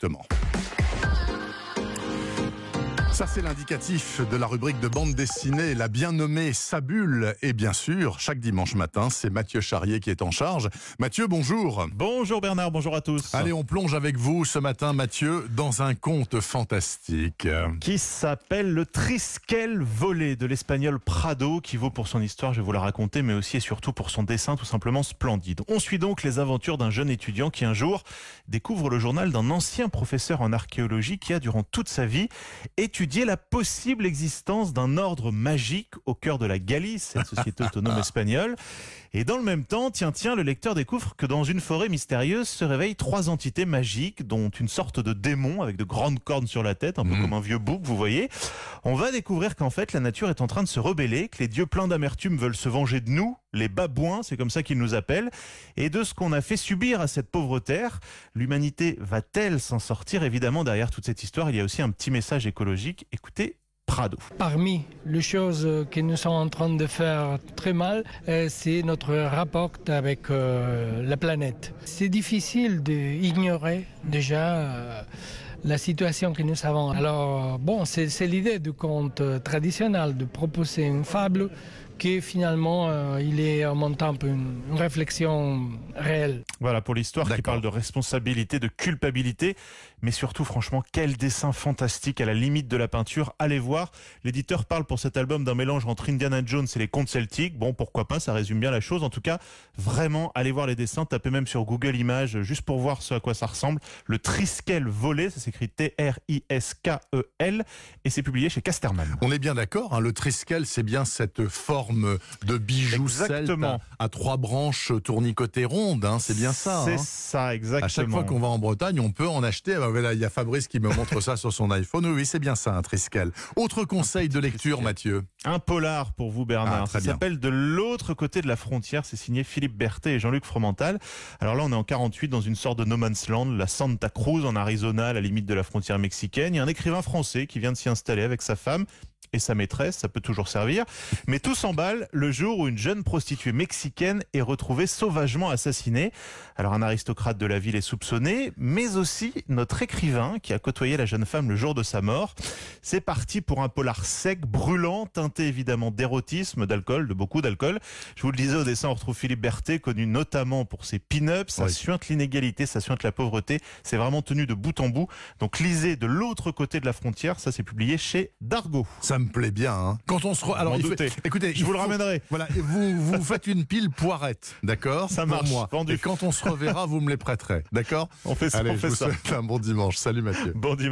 Exactement. Ça, c'est l'indicatif de la rubrique de bande dessinée, la bien nommée Sabule. Et bien sûr, chaque dimanche matin, c'est Mathieu Charrier qui est en charge. Mathieu, bonjour. Bonjour Bernard, bonjour à tous. Allez, on plonge avec vous ce matin, Mathieu, dans un conte fantastique. Qui s'appelle Le Triskel volé de l'espagnol Prado, qui vaut pour son histoire, je vais vous la raconter, mais aussi et surtout pour son dessin tout simplement splendide. On suit donc les aventures d'un jeune étudiant qui un jour découvre le journal d'un ancien professeur en archéologie qui a durant toute sa vie étudié la possible existence d'un ordre magique au cœur de la Galice, cette société autonome espagnole. Et dans le même temps, tiens, tiens, le lecteur découvre que dans une forêt mystérieuse se réveillent trois entités magiques, dont une sorte de démon avec de grandes cornes sur la tête, un peu Mhm. comme un vieux bouc, vous voyez. On va découvrir qu'en fait, la nature est en train de se rebeller, que les dieux pleins d'amertume veulent se venger de nous, les babouins, c'est comme ça qu'ils nous appellent, et de ce qu'on a fait subir à cette pauvre terre. L'humanité va-t-elle s'en sortir Évidemment, derrière toute cette histoire, il y a aussi un petit message écologique. Écoutez, Prado. Parmi les choses que nous sommes en train de faire très mal, euh, c'est notre rapport avec euh, la planète. C'est difficile d'ignorer déjà euh, la situation que nous avons. Alors, bon, c'est l'idée du conte traditionnel de proposer une fable qui finalement, euh, il est en même temps une, une réflexion réelle. Voilà pour l'histoire qui parle de responsabilité, de culpabilité, mais surtout franchement quel dessin fantastique à la limite de la peinture. Allez voir, l'éditeur parle pour cet album d'un mélange entre Indiana Jones et les contes celtiques. Bon, pourquoi pas, ça résume bien la chose. En tout cas, vraiment, allez voir les dessins, tapez même sur Google Images juste pour voir ce à quoi ça ressemble. Le Triskel volé, ça s'écrit T-R-I-S-K-E-L et c'est publié chez Casterman. On est bien d'accord, hein, le triskel, c'est bien cette forme de bijou celte Exactement. à, à trois branches tournicotées rondes, hein, c'est bien ça. C'est hein. ça, exactement. À chaque fois qu'on va en Bretagne, on peut en acheter. Ah voilà, il y a Fabrice qui me montre ça sur son iPhone. Oui, c'est bien ça, un triskel. Autre conseil de lecture. Mathieu. Un polar pour vous Bernard. Ah, Ça s'appelle De l'autre côté de la frontière. C'est signé Philippe Berthet et Jean-Luc Fromental. Alors là, on est en 48 dans une sorte de no man's land, la Santa Cruz en Arizona, à la limite de la frontière mexicaine. Il y a un écrivain français qui vient de s'y installer avec sa femme et sa maîtresse, ça peut toujours servir. Mais tout s'emballe le jour où une jeune prostituée mexicaine est retrouvée sauvagement assassinée. Alors un aristocrate de la ville est soupçonné, mais aussi notre écrivain qui a côtoyé la jeune femme le jour de sa mort. C'est parti pour un polar sec, brûlant, teinté évidemment d'érotisme, d'alcool, de beaucoup d'alcool. Je vous le disais au dessin, on retrouve Philippe Berthet, connu notamment pour ses pin-ups. Ça Oui. suinte l'inégalité, ça suinte la pauvreté. C'est vraiment tenu de bout en bout. Donc lisez de l'autre côté de la frontière. Ça, c'est publié chez Dargo. Ça me plaît bien. hein. Quand on se re- alors il écoutez, Je vous le ramènerai. Voilà, vous vous faites une pile poirette, d'accord Ça Pour marche, moi. vendu. Et quand on se reverra, vous me les prêterez, d'accord On fait ça, Allez, on je fait vous ça. souhaite un bon dimanche. Salut Mathieu. Bon dimanche.